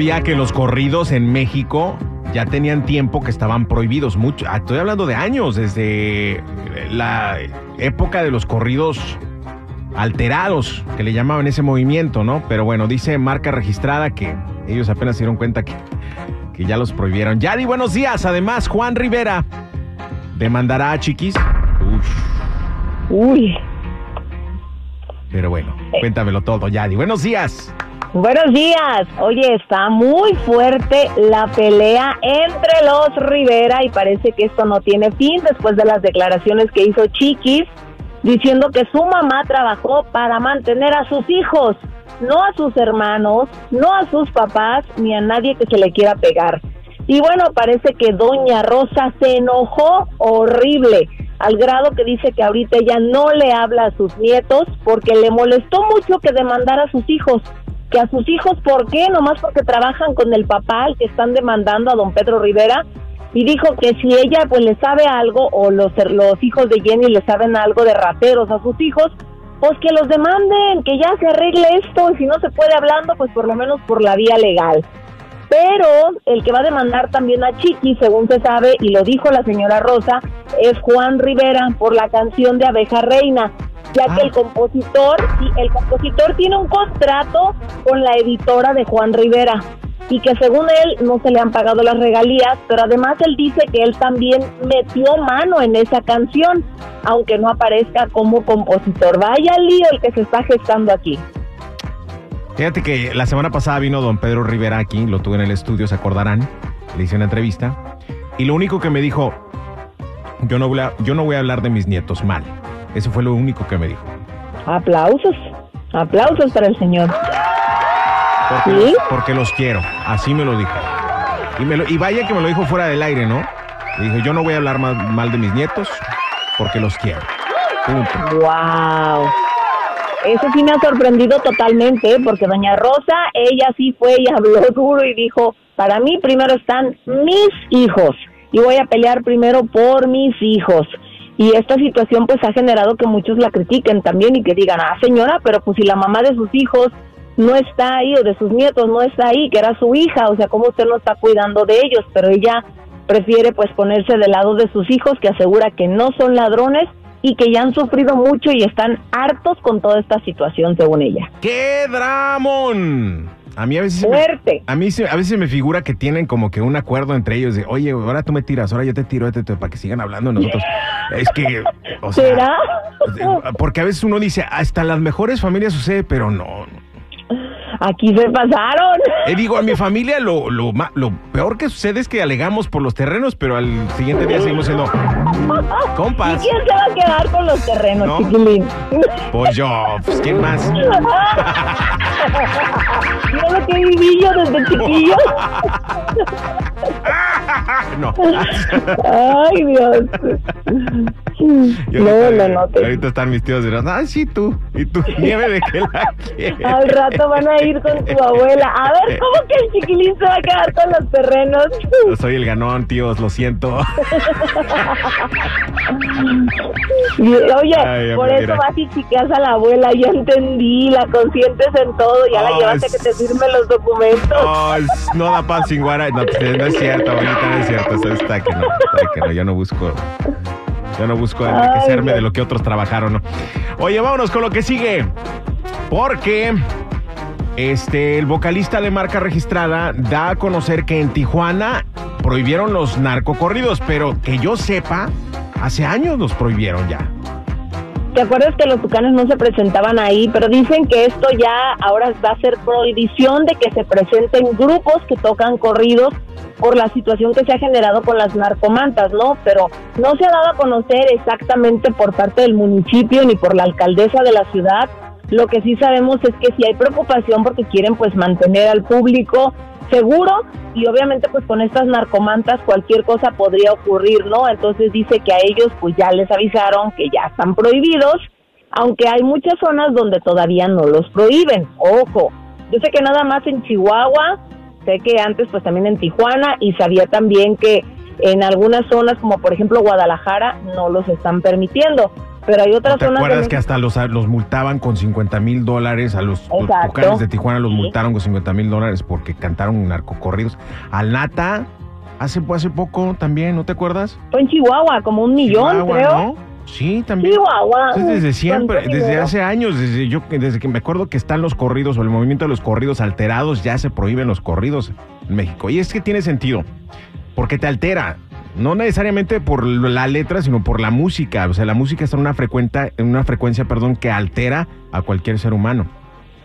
sabía que los corridos en México ya tenían tiempo que estaban prohibidos. Mucho, ah, estoy hablando de años, desde la época de los corridos alterados, que le llamaban ese movimiento, ¿no? Pero bueno, dice marca registrada que ellos apenas se dieron cuenta que, que ya los prohibieron. Yadi, buenos días. Además, Juan Rivera demandará a Chiquis. Uy. Pero bueno, cuéntamelo todo, Yadi. Buenos días. Buenos días. Oye, está muy fuerte la pelea entre los Rivera y parece que esto no tiene fin después de las declaraciones que hizo Chiquis diciendo que su mamá trabajó para mantener a sus hijos, no a sus hermanos, no a sus papás ni a nadie que se le quiera pegar. Y bueno, parece que doña Rosa se enojó horrible, al grado que dice que ahorita ella no le habla a sus nietos porque le molestó mucho que demandara a sus hijos que a sus hijos, ¿por qué? Nomás porque trabajan con el papá, que están demandando a don Pedro Rivera, y dijo que si ella pues le sabe algo, o los, los hijos de Jenny le saben algo de rateros a sus hijos, pues que los demanden, que ya se arregle esto, y si no se puede hablando, pues por lo menos por la vía legal. Pero el que va a demandar también a Chiqui, según se sabe, y lo dijo la señora Rosa, es Juan Rivera por la canción de Abeja Reina ya que ah. el compositor, el compositor tiene un contrato con la editora de Juan Rivera y que según él no se le han pagado las regalías, pero además él dice que él también metió mano en esa canción, aunque no aparezca como compositor. Vaya lío el que se está gestando aquí. Fíjate que la semana pasada vino don Pedro Rivera aquí, lo tuve en el estudio, se acordarán, le hice una entrevista, y lo único que me dijo, yo no voy a, yo no voy a hablar de mis nietos mal. Eso fue lo único que me dijo. Aplausos, aplausos para el señor. Porque, porque los quiero, así me lo dijo. Y, me y vaya que me lo dijo fuera del aire, ¿no? Le dije, yo no voy a hablar mal, mal de mis nietos porque los quiero. ¡Wow! Eso sí me ha sorprendido totalmente, porque doña Rosa, ella sí fue y habló duro y dijo, para mí primero están mis hijos y voy a pelear primero por mis hijos. Y esta situación pues ha generado que muchos la critiquen también y que digan, ah señora, pero pues si la mamá de sus hijos no está ahí o de sus nietos no está ahí, que era su hija, o sea, ¿cómo usted no está cuidando de ellos? Pero ella prefiere pues ponerse del lado de sus hijos que asegura que no son ladrones y que ya han sufrido mucho y están hartos con toda esta situación según ella. ¡Qué dramón! A mí a veces Fuerte. a mí a veces me figura que tienen como que un acuerdo entre ellos de, oye, ahora tú me tiras, ahora yo te tiro, para que sigan hablando nosotros. es que, o sea, ¿Será? porque a veces uno dice, hasta las mejores familias sucede, pero no. Aquí se pasaron. Eh, digo, a mi familia lo, lo, lo peor que sucede es que alegamos por los terrenos, pero al siguiente día seguimos siendo compas. ¿Y quién se va a quedar con los terrenos, chiquilín? Pues yo, pues ¿quién más? Mira lo que viví yo desde chiquillo. no. Ay, Dios. No, no, no. Ahorita están mis tíos dirán, ay, sí, tú. Y tú, nieve de que la quieres. Al rato van a ir con tu abuela. A ver, ¿cómo que el chiquilín se va a quedar con los terrenos? Yo soy el ganón, tíos, lo siento. Oye, por eso vas y chiqueas a la abuela. Ya entendí, la consientes en todo. Ya la llevaste a que te firme los documentos. No, no da pan sin guara. No, no es cierto, bonita, no es cierto. Eso está que no, está que no. Yo no busco yo no busco enriquecerme de lo que otros trabajaron. Oye, vámonos con lo que sigue. Porque este, el vocalista de marca registrada da a conocer que en Tijuana prohibieron los narcocorridos, pero que yo sepa, hace años los prohibieron ya. ¿Te acuerdas que los tucanes no se presentaban ahí? Pero dicen que esto ya ahora va a ser prohibición de que se presenten grupos que tocan corridos por la situación que se ha generado con las narcomantas, ¿no? Pero no se ha dado a conocer exactamente por parte del municipio ni por la alcaldesa de la ciudad. Lo que sí sabemos es que si hay preocupación porque quieren pues mantener al público seguro y obviamente pues con estas narcomantas cualquier cosa podría ocurrir, ¿no? Entonces dice que a ellos pues ya les avisaron que ya están prohibidos, aunque hay muchas zonas donde todavía no los prohíben. Ojo, yo sé que nada más en Chihuahua, sé que antes pues también en Tijuana y sabía también que en algunas zonas como por ejemplo Guadalajara no los están permitiendo. pero hay otras ¿Te zonas. de acuerdas que hasta los, los multaban con 50 mil dólares? A los, los. Tucanes de Tijuana los Sí. multaron con 50 mil dólares porque cantaron narcocorridos. Al Nata, hace, hace poco también, ¿no te acuerdas? Fue en Chihuahua, como un millón, Chihuahua, creo. ¿no? Sí, también. Chihuahua. Desde siempre, desde dinero. hace años, desde yo desde que me acuerdo que están los corridos o el movimiento de los corridos alterados, ya se prohíben los corridos en México. Y es que tiene sentido, porque te altera. No necesariamente por la letra, sino por la música. O sea, la música está en una, frecuenta, en una frecuencia perdón, que altera a cualquier ser humano.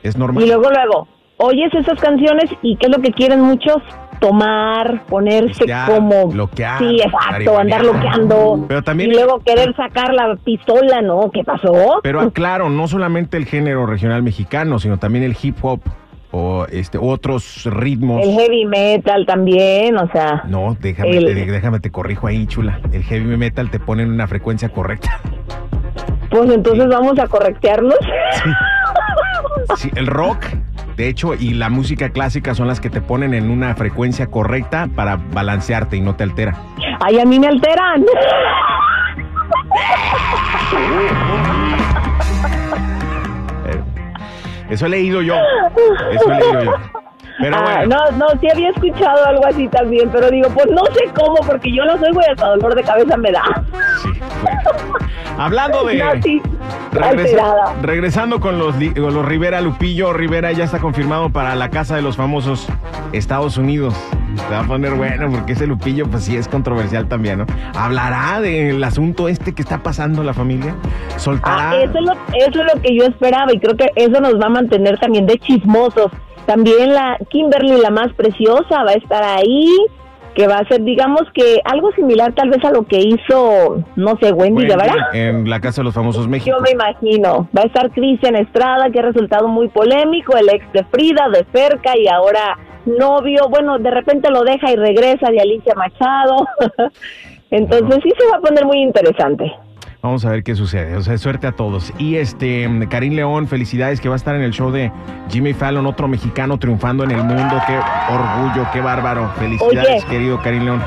Es normal. Y luego, luego, oyes esas canciones y ¿qué es lo que quieren muchos? Tomar, ponerse como... bloquear, Sí, exacto, andar bloqueando. Pero también- Y luego querer sacar la pistola, ¿no? ¿Qué pasó? Pero aclaro, no solamente el género regional mexicano, sino también el hip hop o este, otros ritmos. El heavy metal también, o sea... No, déjame, El- te, déjame te corrijo ahí, chula. El heavy metal te pone en una frecuencia correcta. Pues entonces vamos a correctearnos. Sí, el rock, de hecho, y la música clásica son las que te ponen en una frecuencia correcta para balancearte y no te altera. Ay, a mí me alteran. Eh, Eso he leído yo. Eso he leído yo. Pero Ah, bueno. no, no, sí había escuchado algo así también, pero digo, pues no sé cómo, porque yo no soy güey, hasta dolor de cabeza me da. Sí, bueno. Hablando de. No, sí, regresa- alterada. regresando con los, con los Rivera, Lupillo Rivera ya está confirmado para la casa de los famosos Estados Unidos. Se va a poner bueno porque ese Lupillo, pues sí es controversial también, ¿no? Hablará del asunto este que está pasando la familia. Soltará. Ah, eso, es lo, eso es lo que yo esperaba y creo que eso nos va a mantener también de chismosos. También la Kimberly, la más preciosa, va a estar ahí, que va a ser, digamos que algo similar tal vez a lo que hizo, no sé, Wendy, Wendy Guevara. en la casa de los famosos México. Yo me imagino. Va a estar Cristian Estrada, que ha resultado muy polémico, el ex de Frida, de cerca y ahora novio. Bueno, de repente lo deja y regresa de Alicia Machado. Entonces sí se va a poner muy interesante. Vamos a ver qué sucede. O sea, suerte a todos. Y este, Karim León, felicidades que va a estar en el show de Jimmy Fallon, otro mexicano triunfando en el mundo. Qué orgullo, qué bárbaro. Felicidades, Oye. querido Karim León.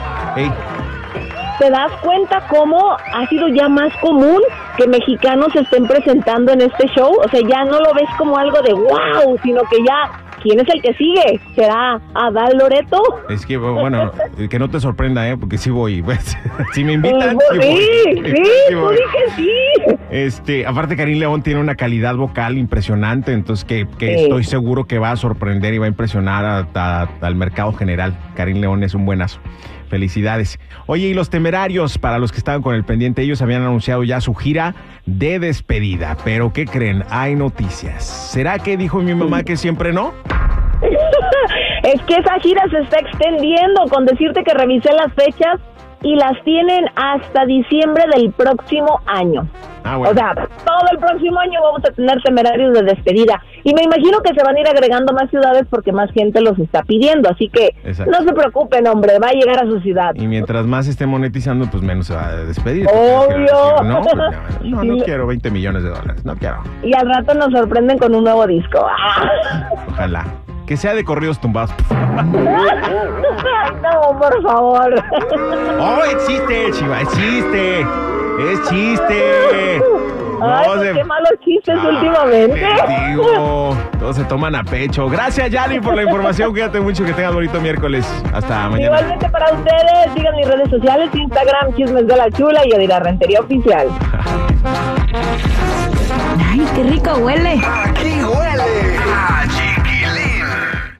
¿Te das cuenta cómo ha sido ya más común que mexicanos se estén presentando en este show? O sea, ya no lo ves como algo de wow, sino que ya, ¿quién es el que sigue? ¿Será Adal Loreto? es que, bueno, que no te sorprenda, ¿eh? Porque sí voy. Pues, si me invitan, sí sí, voy. sí, Sí tú voy. di que sí. Este, aparte Karim León tiene una calidad vocal impresionante, entonces que, que Sí. estoy seguro que va a sorprender y va a impresionar a- a- al mercado general. Karim León es un buenazo. Felicidades. Oye, y los temerarios, para los que estaban con el pendiente, ellos habían anunciado ya su gira de despedida. Pero ¿qué creen? Hay noticias. ¿Será que dijo mi mamá que siempre no? Es que esa gira se está extendiendo, con decirte que revisé las fechas y las tienen hasta diciembre del próximo año. Ah, bueno. O sea, todo el próximo año vamos a tener temerarios de despedida. Y me imagino que se van a ir agregando más ciudades porque más gente los está pidiendo. Así que Exacto. no se preocupen, hombre, va a llegar a su ciudad. y mientras más esté monetizando, pues menos se va a despedir. Obvio. No, pues no, no, quiero 20 millones de dólares. No quiero. Y al rato nos sorprenden con un nuevo disco. Ojalá. Que sea de corridos tumbados. no, por favor. ¡Oh, existe, Chiva! ¡Existe! ¡Es chiste! Ay, pues se- qué malos chistes Ah, últimamente. te digo, todos se toman a pecho. Gracias, Yali, por la información. Cuídate mucho, que tengas bonito miércoles. Hasta mañana. Igualmente para ustedes, sigan mis redes sociales, Instagram, Chismes de la Chula y Adira Rentería Oficial. Ay, qué rico huele. Aquí huele